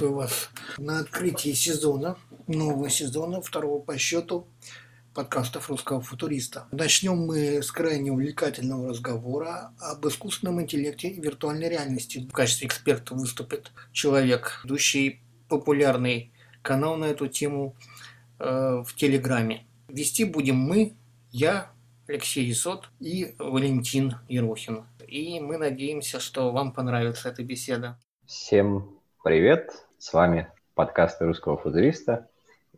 Приветствую вас на открытии сезона, нового сезона, второго по счету подкастов русского футуриста. Начнем мы с крайне увлекательного разговора об искусственном интеллекте и виртуальной реальности. В качестве эксперта выступит человек, ведущий популярный канал на эту тему э, в Телеграме. Вести будем мы, я, Алексей Исот и Валентин Ерохин. И мы надеемся, что вам понравится эта беседа. Всем привет! С вами подкасты русского футуриста.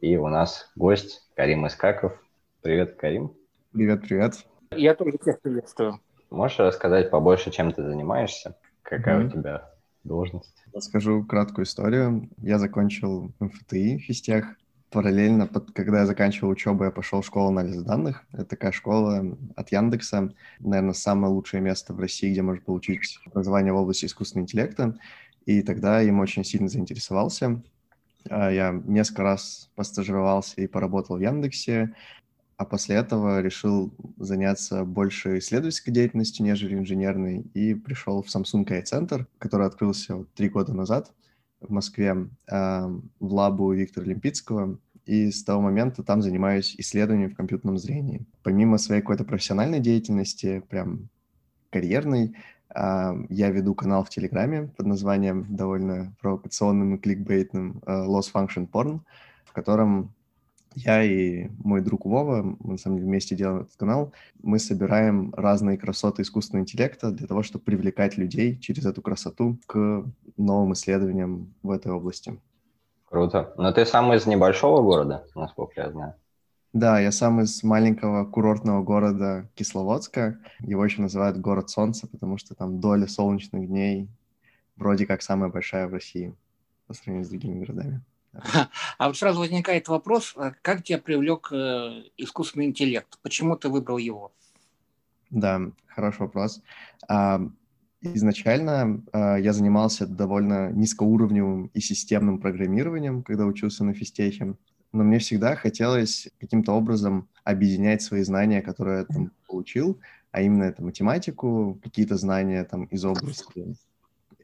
И у нас гость Карим Искаков. Привет, Карим. Привет, привет. Я тоже всех приветствую. Можешь рассказать побольше, чем ты занимаешься? Какая mm-hmm. у тебя должность? Расскажу краткую историю. Я закончил МФТИ в физтех. Параллельно, когда я заканчивал учебу, я пошел в школу анализа данных. Это такая школа от Яндекса. Наверное, самое лучшее место в России, где можно получить образование в области искусственного интеллекта. И тогда им очень сильно заинтересовался. А, я несколько раз постажировался и поработал в Яндексе, а после этого решил заняться больше исследовательской деятельностью, нежели инженерной, и пришел в Samsung AI-центр, который открылся три года назад в Москве, в лабу Виктора Олимпийского, и с того момента там занимаюсь исследованием в компьютерном зрении. Помимо своей какой-то профессиональной деятельности, прям карьерной, я веду канал в Телеграме под названием довольно провокационным и кликбейтным э, Lost Function Porn, в котором я и мой друг Вова, мы на самом деле вместе делаем этот канал, мы собираем разные красоты искусственного интеллекта для того, чтобы привлекать людей через эту красоту к новым исследованиям в этой области. Круто. Но ты сам из небольшого города, насколько я знаю. Да, я сам из маленького курортного города Кисловодска. Его еще называют город солнца, потому что там доля солнечных дней вроде как самая большая в России по сравнению с другими городами. А вот сразу возникает вопрос, а как тебя привлек э, искусственный интеллект? Почему ты выбрал его? Да, хороший вопрос. А, изначально а, я занимался довольно низкоуровневым и системным программированием, когда учился на физтехе но мне всегда хотелось каким-то образом объединять свои знания, которые я там получил, а именно это математику, какие-то знания там из области,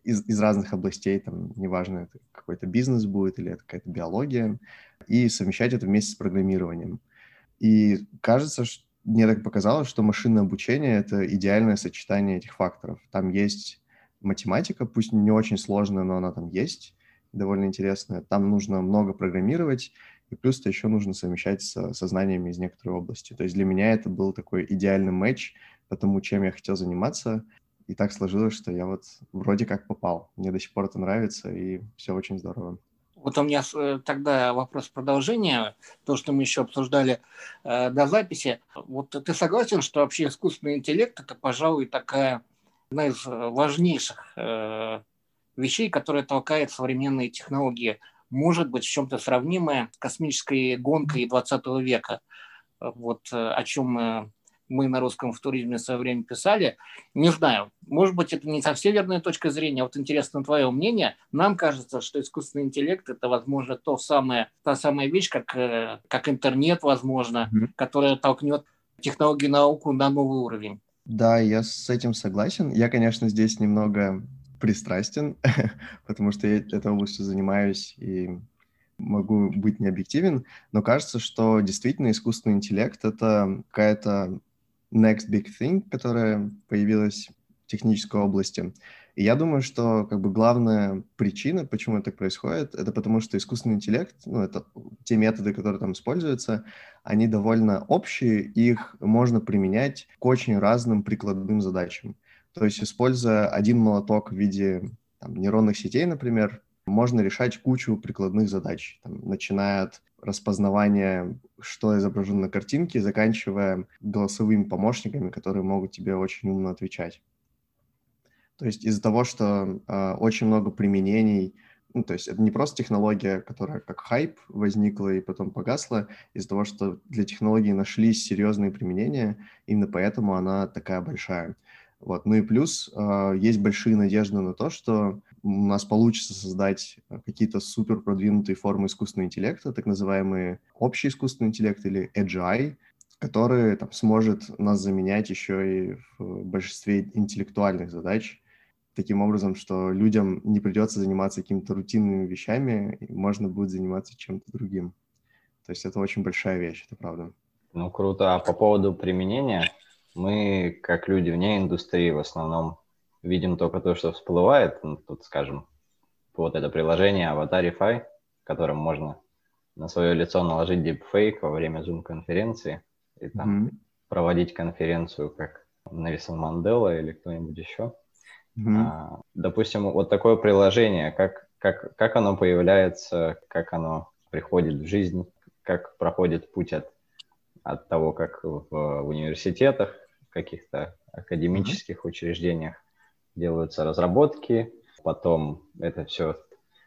из, из разных областей, там, неважно, это какой-то бизнес будет или это какая-то биология, и совмещать это вместе с программированием. И кажется, что мне так показалось, что машинное обучение — это идеальное сочетание этих факторов. Там есть математика, пусть не очень сложная, но она там есть, довольно интересная. Там нужно много программировать, и плюс это еще нужно совмещать со, со знаниями из некоторой области. То есть для меня это был такой идеальный матч по тому, чем я хотел заниматься. И так сложилось, что я вот вроде как попал. Мне до сих пор это нравится, и все очень здорово. Вот у меня э, тогда вопрос продолжения, то, что мы еще обсуждали э, до записи. Вот ты согласен, что вообще искусственный интеллект это, пожалуй, такая одна из важнейших э, вещей, которая толкает современные технологии может быть в чем-то сравнимое с космической гонкой 20 века. Вот э, о чем э, мы на русском в туризме в свое время писали. Не знаю, может быть, это не совсем верная точка зрения. Вот интересно твое мнение. Нам кажется, что искусственный интеллект – это, возможно, то самое, та самая вещь, как, э, как интернет, возможно, mm-hmm. которая толкнет технологию науку на новый уровень. Да, я с этим согласен. Я, конечно, здесь немного пристрастен, потому что я этой областью занимаюсь и могу быть необъективен, но кажется, что действительно искусственный интеллект — это какая-то next big thing, которая появилась в технической области. И я думаю, что как бы главная причина, почему это происходит, это потому что искусственный интеллект, ну, это те методы, которые там используются, они довольно общие, их можно применять к очень разным прикладным задачам. То есть, используя один молоток в виде там, нейронных сетей, например, можно решать кучу прикладных задач, там, начиная от распознавания, что изображено на картинке, заканчивая голосовыми помощниками, которые могут тебе очень умно отвечать. То есть из-за того, что э, очень много применений, ну, то есть это не просто технология, которая как хайп возникла и потом погасла, из-за того, что для технологии нашлись серьезные применения, именно поэтому она такая большая. Вот. Ну и плюс э, есть большие надежды на то, что у нас получится создать какие-то супер продвинутые формы искусственного интеллекта, так называемые общий искусственный интеллект или AGI, который там, сможет нас заменять еще и в большинстве интеллектуальных задач. таким образом, что людям не придется заниматься какими-то рутинными вещами, и можно будет заниматься чем-то другим. То есть это очень большая вещь, это правда. Ну, круто. А по поводу применения, мы, как люди вне индустрии, в основном видим только то, что всплывает. Ну, тут, скажем, вот это приложение Avatarify, которым можно на свое лицо наложить deepfake во время Zoom-конференции и там mm-hmm. проводить конференцию, как Нельсон Мандела или кто-нибудь еще. Mm-hmm. А, допустим, вот такое приложение, как, как, как оно появляется, как оно приходит в жизнь, как проходит путь от, от того, как в, университетах, каких-то академических mm-hmm. учреждениях делаются разработки, потом это все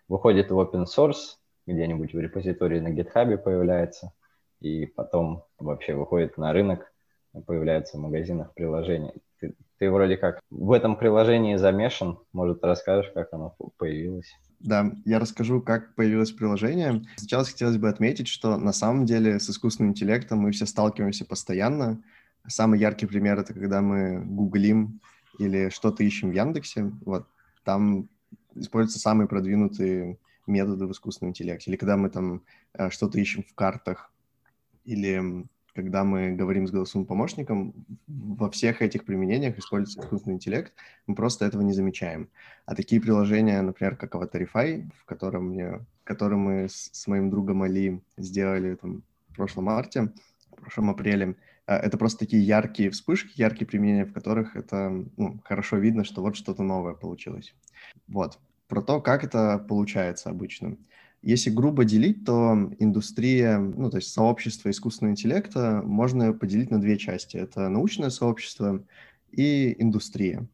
выходит в open source, где-нибудь в репозитории на GitHub появляется, и потом вообще выходит на рынок, появляется в магазинах приложений. Ты, ты вроде как в этом приложении замешан, может, расскажешь, как оно появилось? Да, я расскажу, как появилось приложение. Сейчас хотелось бы отметить, что на самом деле с искусственным интеллектом мы все сталкиваемся постоянно. Самый яркий пример — это когда мы гуглим или что-то ищем в Яндексе. Вот там используются самые продвинутые методы в искусственном интеллекте, или когда мы там э, что-то ищем в картах, или когда мы говорим с голосовым помощником, во всех этих применениях используется искусственный интеллект, мы просто этого не замечаем. А такие приложения, например, как Avatarify, в котором, мне, который мы с, с моим другом Али сделали там, в прошлом марте, в прошлом апреле, это просто такие яркие вспышки, яркие применения, в которых это ну, хорошо видно, что вот что-то новое получилось. Вот про то, как это получается обычно. Если грубо делить, то индустрия, ну, то есть сообщество искусственного интеллекта можно поделить на две части. Это научное сообщество и индустрия.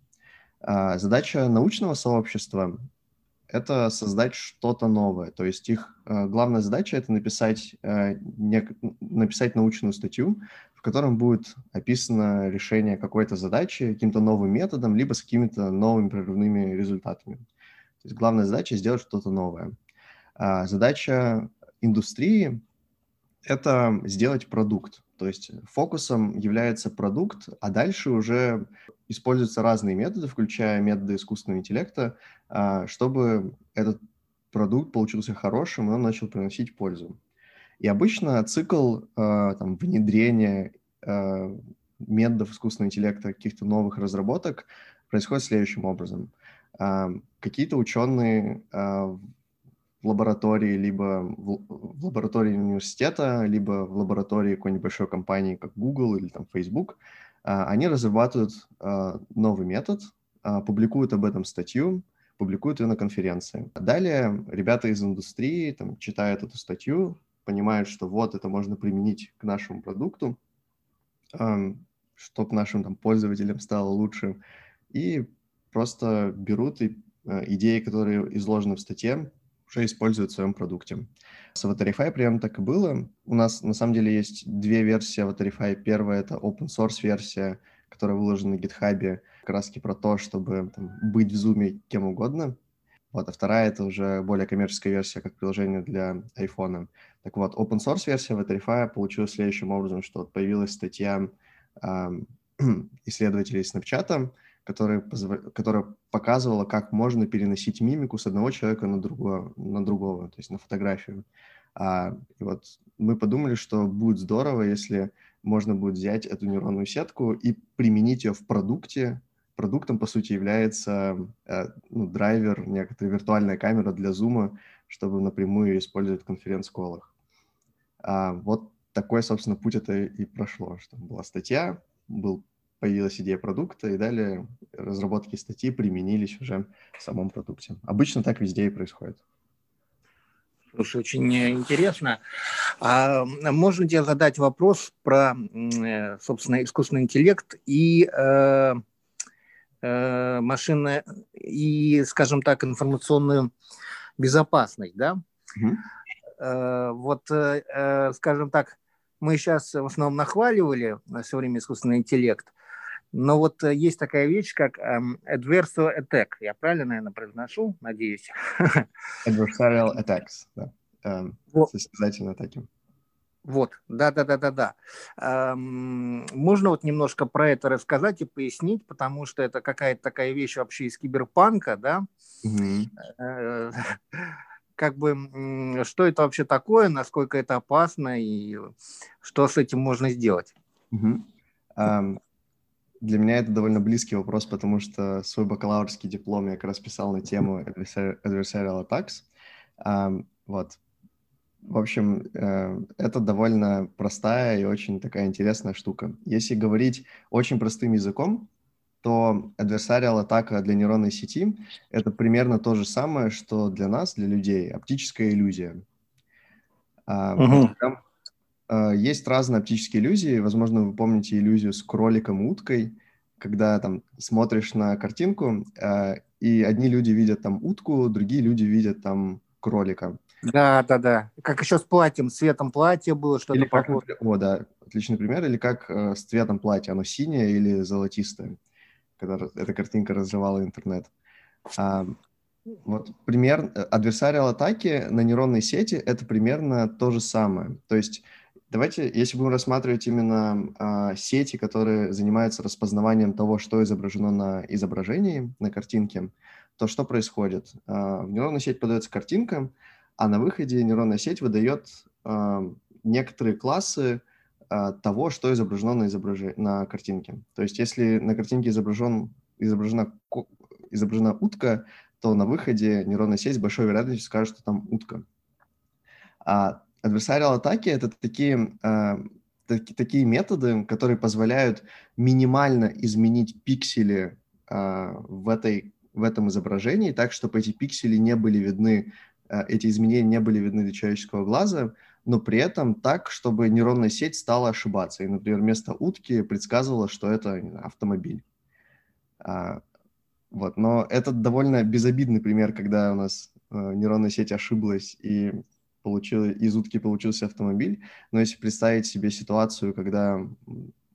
А задача научного сообщества — это создать что-то новое. То есть их э, главная задача — это написать, э, не, написать научную статью, в котором будет описано решение какой-то задачи каким-то новым методом, либо с какими-то новыми прорывными результатами. То есть главная задача сделать что-то новое. А задача индустрии – это сделать продукт. То есть фокусом является продукт, а дальше уже используются разные методы, включая методы искусственного интеллекта, а, чтобы этот продукт получился хорошим, и он начал приносить пользу. И обычно цикл а, там, внедрения а, методов искусственного интеллекта, каких-то новых разработок происходит следующим образом – какие-то ученые в лаборатории, либо в лаборатории университета, либо в лаборатории какой-нибудь большой компании, как Google или там Facebook, они разрабатывают а, новый метод, публикуют об этом статью, публикуют ее на конференции. Далее ребята из индустрии там, читают эту статью, понимают, что вот это можно применить к нашему продукту, чтобы нашим там, пользователям стало лучше, и просто берут и идеи, которые изложены в статье, уже используют в своем продукте. С Avatarify прямо так и было. У нас на самом деле есть две версии Avatarify. Первая — это open source версия, которая выложена на GitHub, как раз про то, чтобы там, быть в Zoom кем угодно. Вот, а вторая — это уже более коммерческая версия, как приложение для iPhone. Так вот, open source версия Avatarify получилась следующим образом, что вот появилась статья э, исследователей Snapchat, которая, которая показывала, как можно переносить мимику с одного человека на другого, на другого то есть на фотографию. А, и вот мы подумали, что будет здорово, если можно будет взять эту нейронную сетку и применить ее в продукте. Продуктом, по сути, является э, ну, драйвер, некоторая виртуальная камера для зума, чтобы напрямую использовать в конференц-колах. А, вот такой, собственно, путь это и прошло, что была статья, был появилась идея продукта, и далее разработки статьи применились уже в самом продукте. Обычно так везде и происходит. Слушай, очень интересно. А можно тебе задать вопрос про, э, собственно, искусственный интеллект и э, э, машинное и, скажем так, информационную безопасность, да? Угу. Э, вот, э, скажем так, мы сейчас в основном нахваливали все время искусственный интеллект, но вот э, есть такая вещь, как um, adversarial attack. Я правильно, наверное, произношу, надеюсь. Adversarial attacks, да. Um, вот. Состязательные атаки. Вот, да-да-да-да-да. Эм, можно вот немножко про это рассказать и пояснить, потому что это какая-то такая вещь вообще из киберпанка, да? Угу. Как бы, что это вообще такое, насколько это опасно и что с этим можно сделать? Угу. Um, для меня это довольно близкий вопрос, потому что свой бакалаврский диплом я как раз писал на тему adversarial attacks. Um, вот, в общем, э, это довольно простая и очень такая интересная штука. Если говорить очень простым языком, то adversarial атака для нейронной сети — это примерно то же самое, что для нас, для людей, оптическая иллюзия. Uh-huh. Есть разные оптические иллюзии. Возможно, вы помните иллюзию с кроликом и уткой, когда там смотришь на картинку, э, и одни люди видят там утку, другие люди видят там кролика. Да, да, да. Как еще с платьем, цветом платья было что-то или как, О, да, отличный пример. Или как э, с цветом платья, оно синее или золотистое, когда эта картинка разрывала интернет. А, вот пример э, адверсариал атаки на нейронной сети это примерно то же самое. То есть давайте, если будем рассматривать именно а, сети, которые занимаются распознаванием того, что изображено на изображении, на картинке, то что происходит? А, в нейронную сеть подается картинка, а на выходе нейронная сеть выдает э, некоторые классы э, того, что изображено на, изображ... на картинке. То есть если на картинке изображен, изображена, изображена утка, то на выходе нейронная сеть с большой вероятностью скажет, что там утка. А adversarial атаки — это такие, э, таки, такие методы, которые позволяют минимально изменить пиксели э, в, этой, в этом изображении так, чтобы эти пиксели не были видны Э, эти изменения не были видны для человеческого глаза, но при этом так, чтобы нейронная сеть стала ошибаться. И, например, вместо утки предсказывала, что это автомобиль. А, вот. Но это довольно безобидный пример, когда у нас э, нейронная сеть ошиблась и получила, из утки получился автомобиль. Но если представить себе ситуацию, когда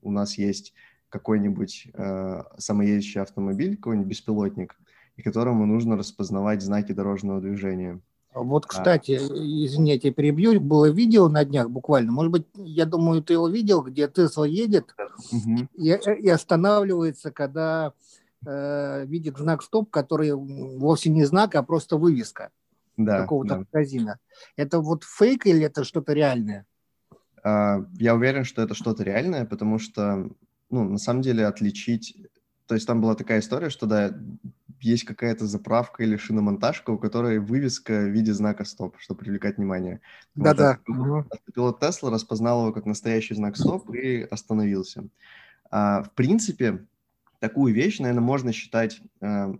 у нас есть какой-нибудь э, самоедущий автомобиль, какой-нибудь беспилотник, и которому нужно распознавать знаки дорожного движения – вот, кстати, извините, перебью, было видео на днях буквально, может быть, я думаю, ты его видел, где Тесла едет угу. и, и останавливается, когда э, видит знак стоп, который вовсе не знак, а просто вывеска да, какого-то да. магазина. Это вот фейк или это что-то реальное? Uh, я уверен, что это что-то реальное, потому что, ну, на самом деле отличить... То есть там была такая история, что, да, есть какая-то заправка или шиномонтажка, у которой вывеска в виде знака стоп, чтобы привлекать внимание. Да-да. Вот, Автопилот Тесла распознал его как настоящий знак стоп и остановился. А, в принципе, такую вещь, наверное, можно считать а,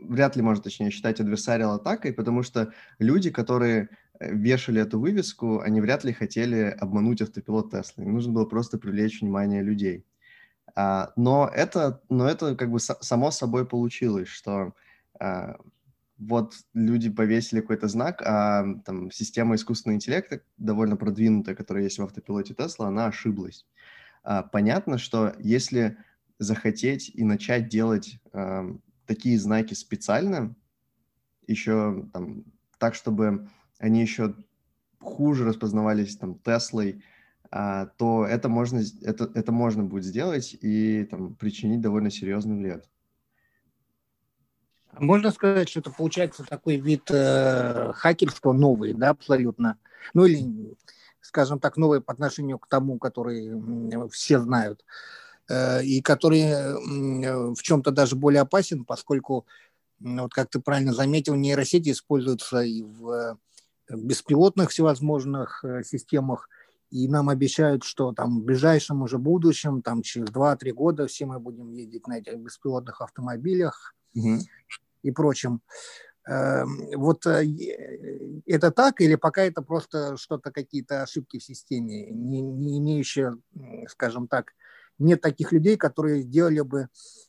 вряд ли можно, точнее, считать адверсариал атакой, потому что люди, которые э, вешали эту вывеску, они вряд ли хотели обмануть автопилот Тесла. Им нужно было просто привлечь внимание людей. А, но это, но это как бы само собой получилось, что а, вот люди повесили какой-то знак, а там система искусственного интеллекта, довольно продвинутая, которая есть в автопилоте Тесла, она ошиблась. А, понятно, что если захотеть и начать делать такие знаки специально, еще там, так, чтобы они еще хуже распознавались там Теслой, а, то это можно, это, это можно будет сделать и там, причинить довольно серьезный вред. Можно сказать, что это получается такой вид э, хакерства новый, да, абсолютно. Ну или, скажем так, новый по отношению к тому, который все знают, э, и который э, в чем-то даже более опасен, поскольку, вот как ты правильно заметил, нейросети используются и в беспилотных всевозможных э, системах, и нам обещают, что там в ближайшем уже будущем, там через 2-3 года все мы будем ездить на этих беспилотных автомобилях угу. и прочем. Вот э, это так или пока это просто что-то, какие-то ошибки в системе, не, не имеющие, скажем так, нет таких людей, которые сделали бы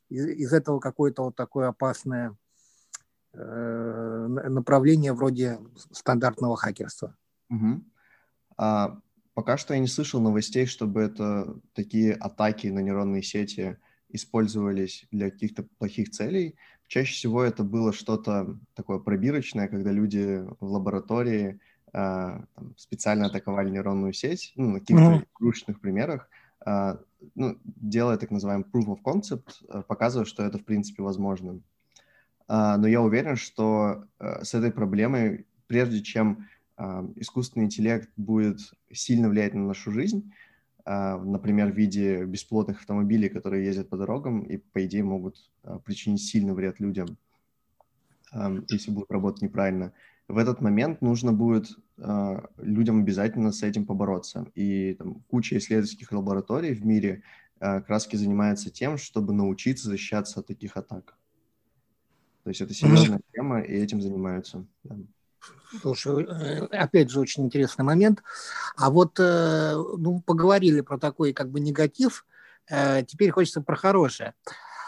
из, из этого какое-то вот такое опасное э, направление вроде стандартного хакерства. Угу. А Пока что я не слышал новостей, чтобы это такие атаки на нейронные сети использовались для каких-то плохих целей. Чаще всего это было что-то такое пробирочное, когда люди в лаборатории там, специально атаковали нейронную сеть, ну, на каких-то mm-hmm. игрушечных примерах, ну, делая так называемый proof of concept, показывая, что это в принципе возможно. Но я уверен, что с этой проблемой, прежде чем искусственный интеллект будет сильно влиять на нашу жизнь, например, в виде бесплотных автомобилей, которые ездят по дорогам и, по идее, могут причинить сильный вред людям, если будут работать неправильно. В этот момент нужно будет людям обязательно с этим побороться. И там, куча исследовательских лабораторий в мире как раз занимается тем, чтобы научиться защищаться от таких атак. То есть это серьезная тема, и этим занимаются. Да. Слушай, э, опять же, очень интересный момент. А вот, э, ну, поговорили про такой как бы негатив, э, теперь хочется про хорошее.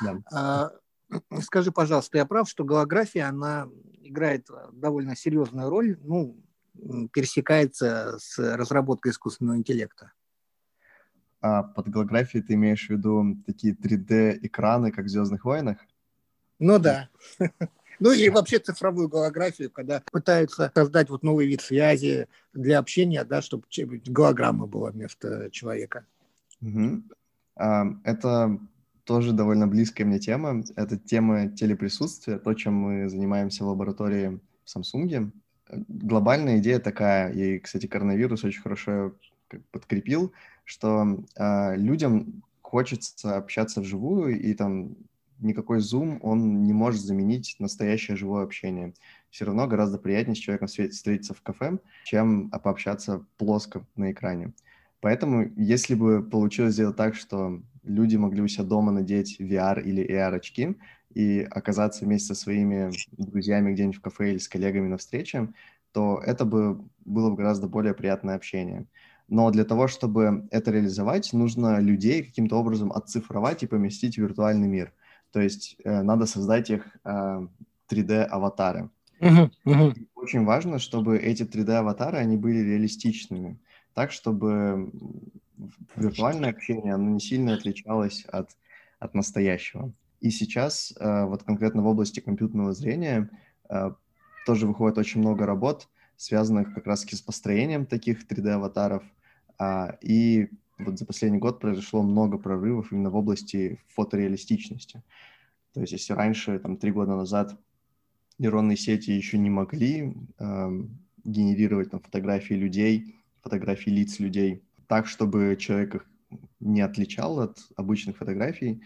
Да. А, скажи, пожалуйста, я прав, что голография, она играет довольно серьезную роль, ну, пересекается с разработкой искусственного интеллекта? А под голографией ты имеешь в виду такие 3D-экраны, как в «Звездных войнах»? Ну да. Ну и вообще цифровую голографию, когда пытаются создать вот новый вид связи для общения, да, чтобы голограмма была вместо человека. Угу. Это тоже довольно близкая мне тема. Это тема телеприсутствия, то, чем мы занимаемся в лаборатории в Samsung. Глобальная идея такая, и, кстати, коронавирус очень хорошо подкрепил, что э, людям хочется общаться вживую, и там никакой Zoom, он не может заменить настоящее живое общение. Все равно гораздо приятнее с человеком встретиться в кафе, чем пообщаться плоско на экране. Поэтому, если бы получилось сделать так, что люди могли у себя дома надеть VR или AR-очки и оказаться вместе со своими друзьями где-нибудь в кафе или с коллегами на встрече, то это бы было бы гораздо более приятное общение. Но для того, чтобы это реализовать, нужно людей каким-то образом отцифровать и поместить в виртуальный мир. То есть э, надо создать их э, 3D-аватары. Uh-huh, uh-huh. Очень важно, чтобы эти 3D-аватары, они были реалистичными, так, чтобы виртуальное общение, оно не сильно отличалось от, от настоящего. И сейчас, э, вот конкретно в области компьютерного зрения, э, тоже выходит очень много работ, связанных как раз с построением таких 3D-аватаров, э, и вот за последний год произошло много прорывов именно в области фотореалистичности. То есть если раньше, там, три года назад нейронные сети еще не могли э, генерировать там, фотографии людей, фотографии лиц людей так, чтобы человек их не отличал от обычных фотографий,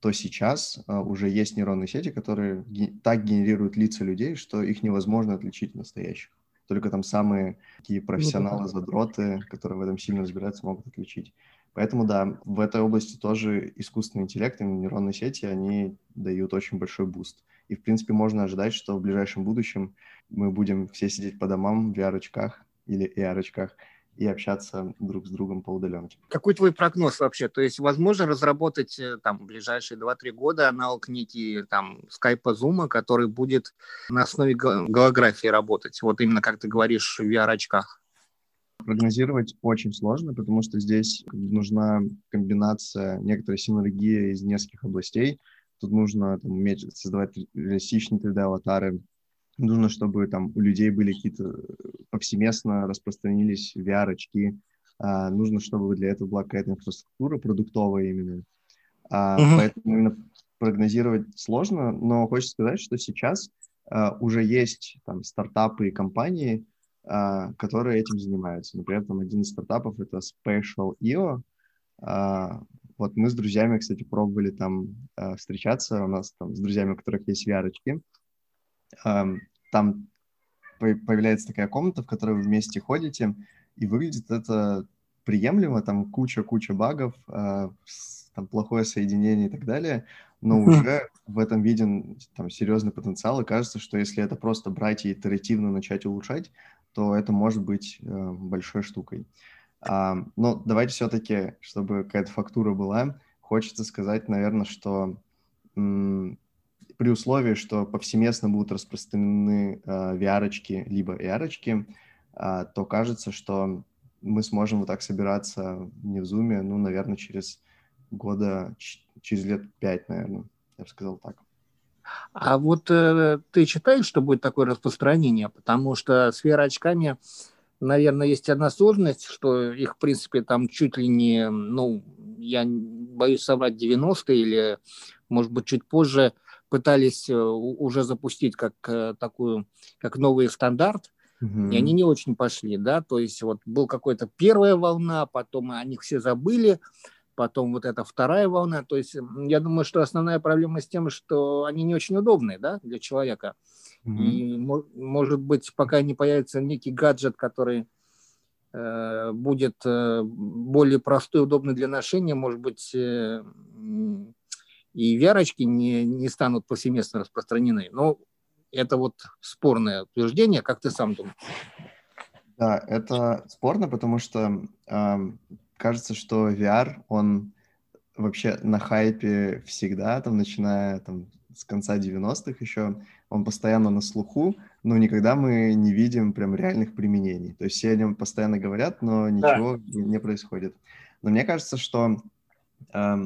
то сейчас э, уже есть нейронные сети, которые ге- так генерируют лица людей, что их невозможно отличить от настоящих. Только там самые такие ну профессионалы, задроты, которые в этом сильно разбираются, могут отличить. Поэтому, да, в этой области тоже искусственный интеллект и нейронные сети, они дают очень большой boost. И, в принципе, можно ожидать, что в ближайшем будущем мы будем все сидеть по домам в VR-очках или AR-очках и общаться друг с другом по удаленке. Какой твой прогноз вообще? То есть возможно разработать э, там в ближайшие 2-3 года аналог некий там скайпа, зума, который будет на основе голографии работать? Вот именно как ты говоришь в VR-очках. Прогнозировать очень сложно, потому что здесь нужна комбинация, некоторая синергия из нескольких областей. Тут нужно там, уметь создавать реалистичные 3D-аватары, нужно, чтобы там у людей были какие-то повсеместно распространились VR-очки, а, нужно, чтобы для этого была какая-то инфраструктура продуктовая именно. А, uh-huh. Поэтому именно прогнозировать сложно, но хочется сказать, что сейчас а, уже есть там стартапы и компании, а, которые этим занимаются. Например, там один из стартапов это Spatial.io. А, вот мы с друзьями, кстати, пробовали там а, встречаться, у нас там с друзьями, у которых есть VR-очки. Там появляется такая комната, в которой вы вместе ходите, и выглядит это приемлемо, там куча-куча багов, э, там плохое соединение и так далее, но уже в этом виден там серьезный потенциал, и кажется, что если это просто брать и итеративно начать улучшать, то это может быть э, большой штукой. А, но давайте все-таки, чтобы какая-то фактура была, хочется сказать, наверное, что при условии, что повсеместно будут распространены э, VR-очки либо AR-очки, э, то кажется, что мы сможем вот так собираться не в Zoom, ну, наверное, через года, через лет пять, наверное, я бы сказал так. А вот э, ты считаешь, что будет такое распространение? Потому что с VR-очками наверное, есть одна сложность, что их, в принципе, там чуть ли не, ну, я боюсь соврать, 90-е или, может быть, чуть позже пытались э, уже запустить как э, такую, как новый стандарт, mm-hmm. и они не очень пошли, да, то есть вот был какой-то первая волна, потом о них все забыли, потом вот эта вторая волна, то есть я думаю, что основная проблема с тем, что они не очень удобные, да, для человека, mm-hmm. и может быть, пока не появится некий гаджет, который э, будет э, более простой, удобный для ношения, может быть, э, и вярочки не, не станут повсеместно распространены. Но это вот спорное утверждение, как ты сам думаешь? Да, это спорно, потому что э, кажется, что VR, он вообще на хайпе всегда, там, начиная там, с конца 90-х еще, он постоянно на слуху, но никогда мы не видим прям реальных применений. То есть все о нем постоянно говорят, но ничего да. не происходит. Но мне кажется, что э,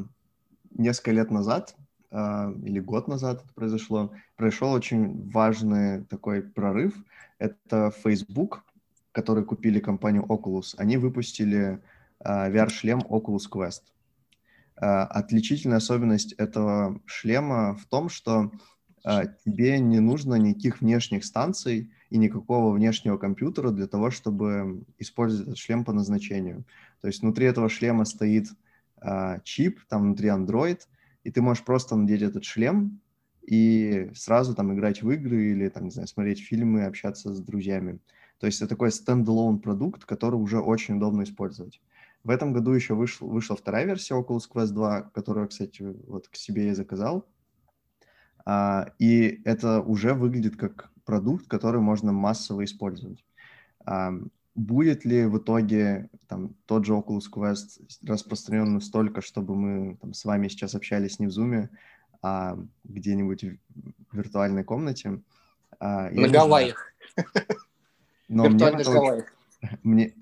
несколько лет назад э, или год назад это произошло, произошел очень важный такой прорыв. Это Facebook, который купили компанию Oculus. Они выпустили э, VR-шлем Oculus Quest. Э, отличительная особенность этого шлема в том, что тебе не нужно никаких внешних станций и никакого внешнего компьютера для того, чтобы использовать этот шлем по назначению. То есть внутри этого шлема стоит а, чип, там внутри Android, и ты можешь просто надеть этот шлем и сразу там играть в игры или там, не знаю, смотреть фильмы, общаться с друзьями. То есть это такой стендалон продукт, который уже очень удобно использовать. В этом году еще вышел, вышла вторая версия Oculus Quest 2, которую, кстати, вот к себе я заказал. А, и это уже выглядит как продукт, который можно массово использовать. А, будет ли в итоге там, тот же Oculus Quest распространен настолько, чтобы мы там, с вами сейчас общались не в Zoom, а где-нибудь в виртуальной комнате? А, на Гавайях. Но мне это мне,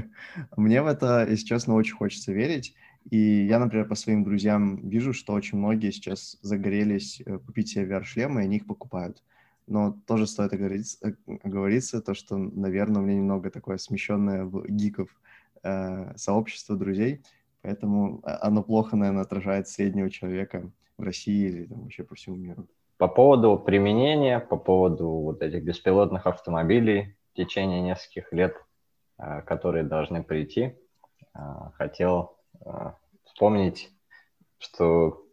мне в это, если честно, очень хочется верить. И я, например, по своим друзьям вижу, что очень многие сейчас загорелись э, купить себе VR-шлемы, и они их покупают но тоже стоит оговориться, э, оговориться то, что, наверное, у меня немного такое смещенное в гиков э, сообщество друзей, поэтому а, оно плохо, наверное, отражает среднего человека в России или там, вообще по всему миру. По поводу применения, по поводу вот этих беспилотных автомобилей в течение нескольких лет, э, которые должны прийти, э, хотел э, вспомнить, что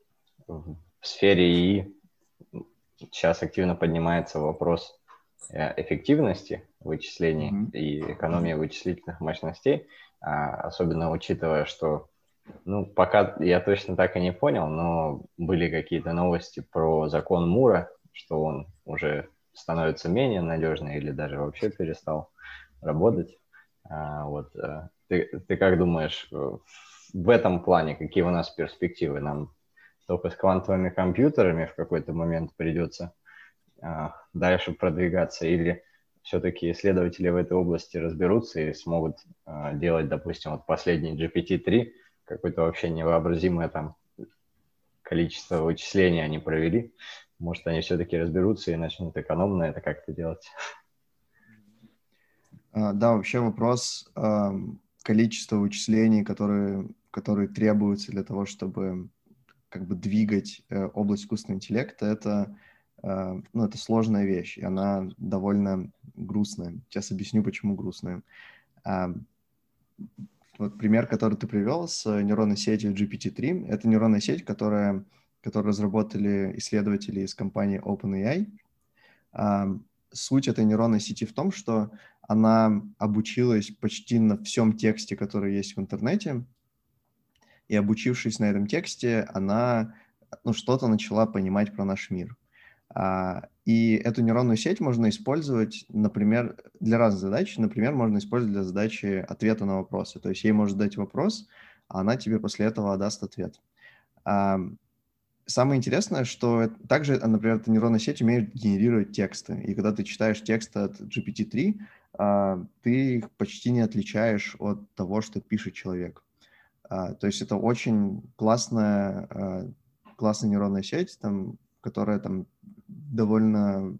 в сфере ИИ сейчас активно поднимается вопрос э, эффективности вычислений mm-hmm. и экономии вычислительных мощностей, а, особенно учитывая, что, ну, пока я точно так и не понял, но были какие-то новости про закон Мура, что он уже становится менее надежный или даже вообще перестал работать. А, вот, э, ты, ты как думаешь, в этом плане какие у нас перспективы? Нам только с квантовыми компьютерами в какой-то момент придется а, дальше продвигаться, или все-таки исследователи в этой области разберутся и смогут а, делать, допустим, вот последний GPT-3, какое-то вообще невообразимое там количество вычислений они провели. Может, они все-таки разберутся и начнут экономно это как-то делать. А, да, вообще вопрос количества вычислений, которые, которые требуются для того, чтобы как бы двигать э, область искусственного интеллекта, это, э, ну, это сложная вещь, и она довольно грустная. Сейчас объясню, почему грустная. Э, вот пример, который ты привел с нейронной сетью GPT-3, это нейронная сеть, которая, которую разработали исследователи из компании OpenAI. Э, суть этой нейронной сети в том, что она обучилась почти на всем тексте, который есть в интернете, и обучившись на этом тексте, она ну, что-то начала понимать про наш мир. А, и эту нейронную сеть можно использовать, например, для разных задач. Например, можно использовать для задачи ответа на вопросы. То есть ей может дать вопрос, а она тебе после этого даст ответ. А, самое интересное, что также, например, эта нейронная сеть умеет генерировать тексты. И когда ты читаешь текст от GPT-3, а, ты их почти не отличаешь от того, что пишет человек. А, то есть это очень классная, а, классная нейронная сеть, там, которая там довольно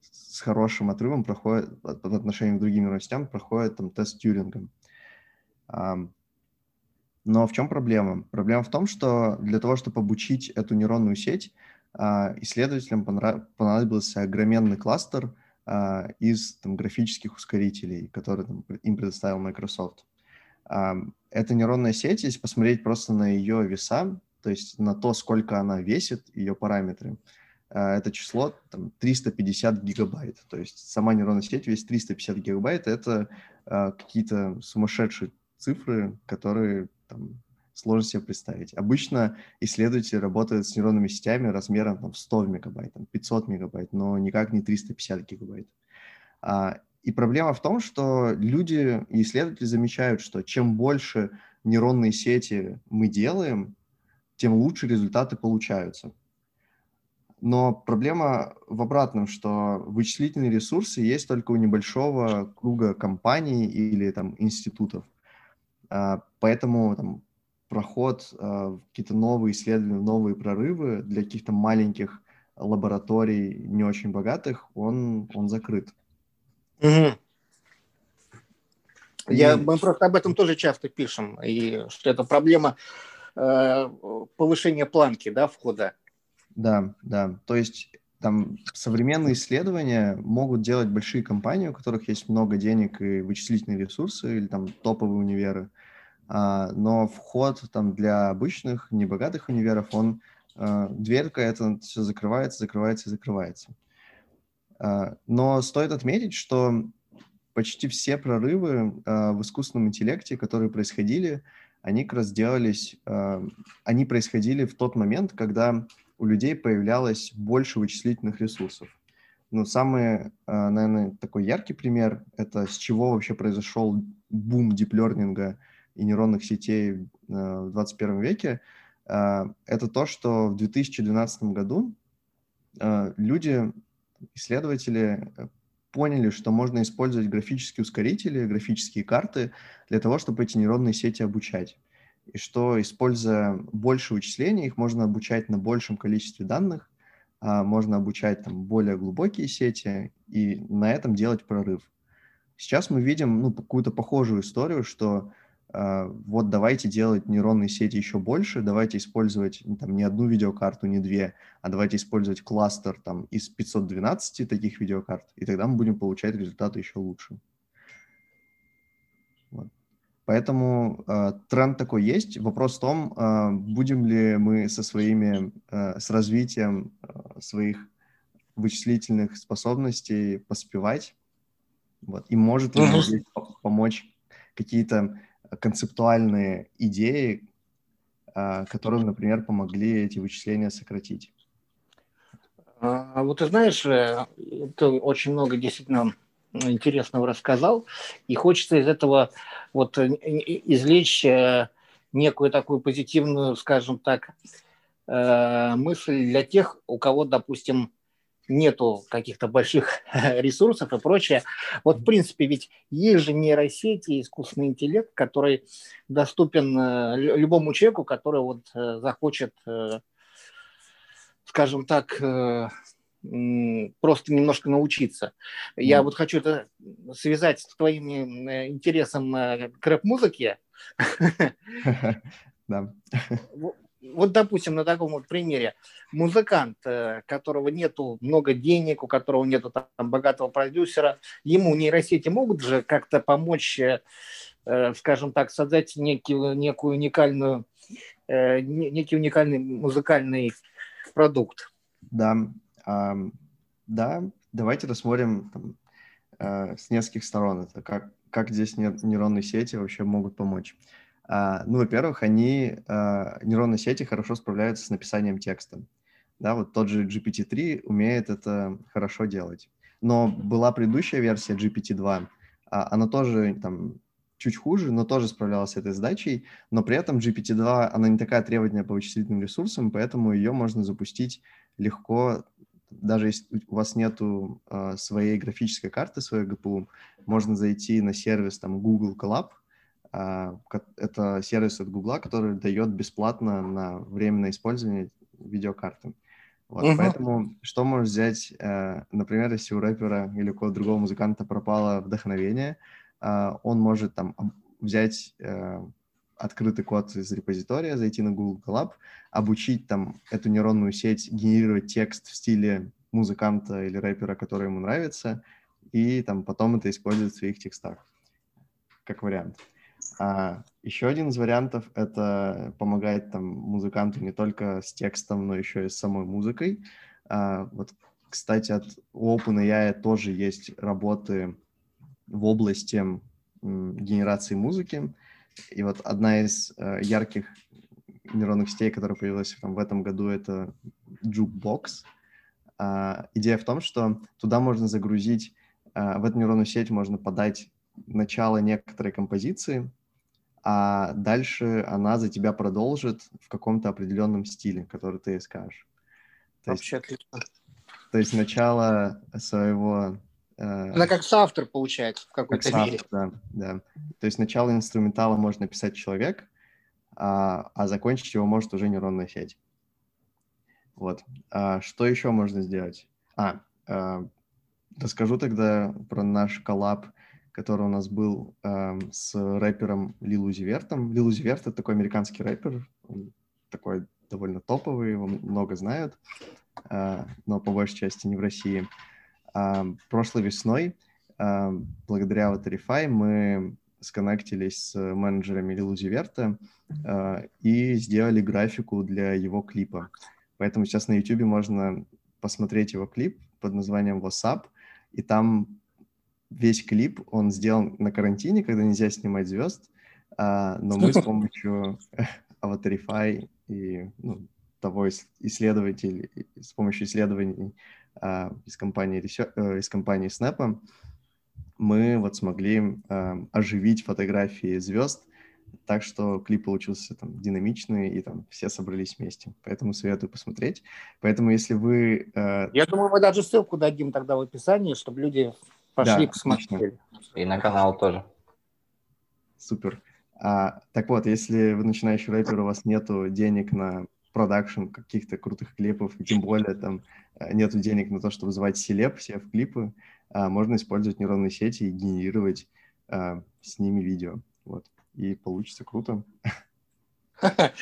с хорошим отрывом проходит по отношению к другим нейросетям, проходит там тест Тьюринга. Но в чем проблема? Проблема в том, что для того, чтобы обучить эту нейронную сеть, а, исследователям понадобился огроменный кластер из там, графических ускорителей, которые там, им предоставил Microsoft. Эта нейронная сеть, если посмотреть просто на ее веса, то есть на то, сколько она весит, ее параметры, а, это число там, 350 гигабайт. То есть сама нейронная сеть весит 350 гигабайт. Это какие-то сумасшедшие цифры, которые там, сложно себе представить. Обычно исследователи работают с нейронными сетями размером там, 100 мегабайт, там, 500 мегабайт, но никак не 350 гигабайт. А, и проблема в том, что люди исследователи замечают, что чем больше нейронные сети мы делаем, тем лучше результаты получаются. Но проблема в обратном, что вычислительные ресурсы есть только у небольшого круга компаний или там институтов. А, поэтому там, проход а, какие-то новые исследования, новые прорывы для каких-то маленьких лабораторий, не очень богатых, он, он закрыт. Угу. Я, мы просто об этом тоже часто пишем, и что это проблема э, повышения планки да, входа. Да, да. То есть там современные исследования могут делать большие компании, у которых есть много денег и вычислительные ресурсы, или там топовые универы. А, но вход там для обычных, небогатых универов, он, а, дверка это все закрывается, закрывается и закрывается. А, но стоит отметить, что почти все прорывы в искусственном интеллекте, которые происходили, они как раз делались, они происходили в тот момент, когда у людей появлялось больше вычислительных ресурсов. Ну, самый, наверное, такой яркий пример – это с чего вообще произошел бум диплернинга – и нейронных сетей в 21 веке, это то, что в 2012 году люди, исследователи поняли, что можно использовать графические ускорители, графические карты для того, чтобы эти нейронные сети обучать. И что, используя больше вычислений, их можно обучать на большем количестве данных, а можно обучать там, более глубокие сети и на этом делать прорыв. Сейчас мы видим ну, какую-то похожую историю, что вот давайте делать нейронные сети еще больше, давайте использовать ну, там, не одну видеокарту, не две, а давайте использовать кластер там, из 512 таких видеокарт, и тогда мы будем получать результаты еще лучше. Вот. Поэтому э, тренд такой есть. Вопрос в том, э, будем ли мы со своими, э, с развитием э, своих вычислительных способностей поспевать. Вот. И может ли mm-hmm. помочь какие-то концептуальные идеи, а, которые, например, помогли эти вычисления сократить. А вот ты знаешь, э, ты очень много действительно интересного рассказал, и хочется из этого вот э, извлечь э, некую такую позитивную, скажем так, мысль для тех, у кого, допустим, нету каких-то больших ресурсов и прочее. Вот, в принципе, ведь есть же нейросети, искусственный интеллект, который доступен э, любому человеку, который вот э, захочет, э, скажем так, просто немножко научиться. Я mm. вот хочу это связать с твоим интересом к рэп-музыке. Да вот, допустим, на таком вот примере, музыкант, э, которого нету много денег, у которого нету там богатого продюсера, ему нейросети могут же как-то помочь, э, э, скажем так, создать некий, некую уникальную, некий уникальный музыкальный продукт. Да, да, давайте рассмотрим там, с нескольких сторон это, как, как здесь нейронные сети вообще могут помочь. А, ну, во-первых, они, а, нейронные сети хорошо справляются с написанием текста. Да, вот тот же GPT-3 умеет это хорошо делать. Но была предыдущая версия GPT-2, а, она тоже там чуть хуже, но тоже справлялась с этой задачей, но при этом GPT-2, она не такая требовательная по вычислительным ресурсам, поэтому ее можно запустить легко, даже если у вас нету э, своей графической карты, своей GPU, можно зайти на сервис там Google Colab, а, это сервис от Google, который дает бесплатно на временное использование видеокарты. Вот, угу. Поэтому что можешь взять, э, например, если у рэпера или у какого-то другого музыканта пропало вдохновение, э, он может там взять э, открытый код из репозитория, зайти на Google Colab, обучить там эту нейронную сеть генерировать текст в стиле музыканта или рэпера, который ему нравится, и там потом это использовать в своих текстах, как вариант. А еще один из вариантов — это помогает там музыканту не только с текстом, но еще и с самой музыкой. А, вот, кстати, от OpenAI тоже есть работы в области м, генерации музыки. И вот одна из э, ярких нейронных сетей, которая появилась там, в этом году, это Jukebox. А, идея в том, что туда можно загрузить, а, в эту нейронную сеть можно подать начало некоторой композиции, а дальше она за тебя продолжит в каком-то определенном стиле, который ты скажешь. То Вообще есть, отлично. То есть начало своего... Э, она как соавтор получается в какой-то как мере. Да, да. То есть начало инструментала может написать человек, а, а закончить его может уже нейронная сеть. Вот. А что еще можно сделать? А, э, расскажу тогда про наш коллаб который у нас был э, с рэпером Лилу Зивертом. Лилу Зиверт — это такой американский рэпер, он такой довольно топовый, его много знают, э, но по большей части не в России. Э, прошлой весной, э, благодаря Waterify, мы сконнектились с менеджерами Лилу Зиверта э, и сделали графику для его клипа. Поэтому сейчас на YouTube можно посмотреть его клип под названием WhatsApp, и там весь клип, он сделан на карантине, когда нельзя снимать звезд, а, но мы с помощью Avatarify и ну, того исследователя, с помощью исследований а, из, компании, э, из компании Snap, мы вот смогли а, оживить фотографии звезд, так что клип получился там динамичный, и там все собрались вместе. Поэтому советую посмотреть. Поэтому если вы... Э... Я думаю, мы даже ссылку дадим тогда в описании, чтобы люди Пошли да, посмотрели. И на канал тоже. Супер. А, так вот, если вы начинающий рэпер, у вас нету денег на продакшн каких-то крутых клипов, и тем более там э, нету денег на то, чтобы вызывать селеп все в клипы, а, можно использовать нейронные сети и генерировать а, с ними видео. Вот. И получится круто.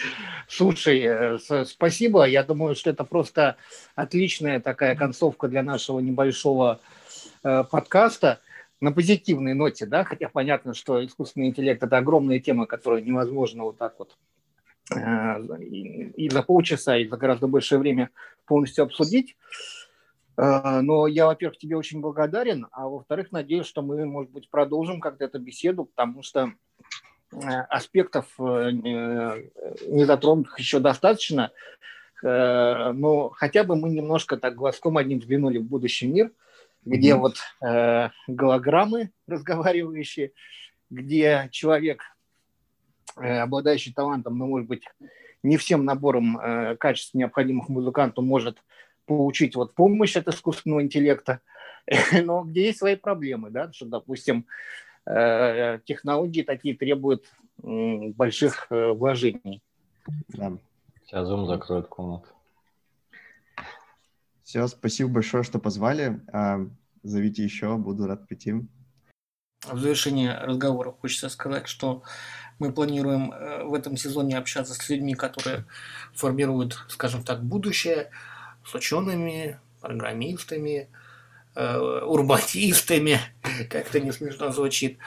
Слушай, э, спасибо. Я думаю, что это просто отличная такая концовка для нашего небольшого Э, подкаста на позитивной ноте, да, хотя понятно, что искусственный интеллект – это огромная тема, которую невозможно вот так вот э, и, за полчаса, и за гораздо большее время полностью обсудить. Э, но я, во-первых, тебе очень благодарен, а во-вторых, надеюсь, что мы, может быть, продолжим как-то эту беседу, потому что аспектов не затронутых еще достаточно, но хотя бы мы немножко так глазком одним взглянули в будущий мир – где mm-hmm. вот э, голограммы разговаривающие, где человек, э, обладающий талантом, но, может быть, не всем набором э, качеств, необходимых музыканту, может получить вот помощь от искусственного интеллекта, но где есть свои проблемы, да, что, допустим, э, технологии такие требуют э, больших э, вложений. Да. Сейчас Zoom закроет комнату. Все, спасибо большое, что позвали. А, зовите еще, буду рад прийти. В завершении разговора хочется сказать, что мы планируем э, в этом сезоне общаться с людьми, которые формируют, скажем так, будущее, с учеными, программистами, э, урбанистами, как это не смешно звучит,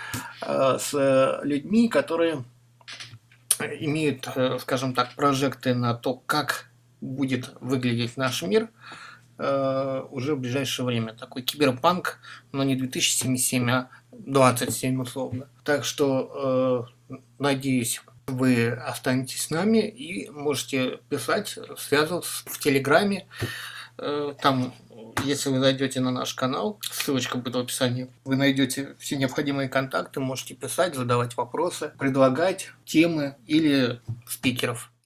э, с людьми, которые имеют, скажем так, прожекты на то, как будет выглядеть наш мир – Э, уже в ближайшее время. Такой киберпанк, но не 2077, а 27 условно. Так что, э, надеюсь, вы останетесь с нами и можете писать, связываться в Телеграме. Э, там, если вы зайдете на наш канал, ссылочка будет в описании, вы найдете все необходимые контакты, можете писать, задавать вопросы, предлагать темы или спикеров.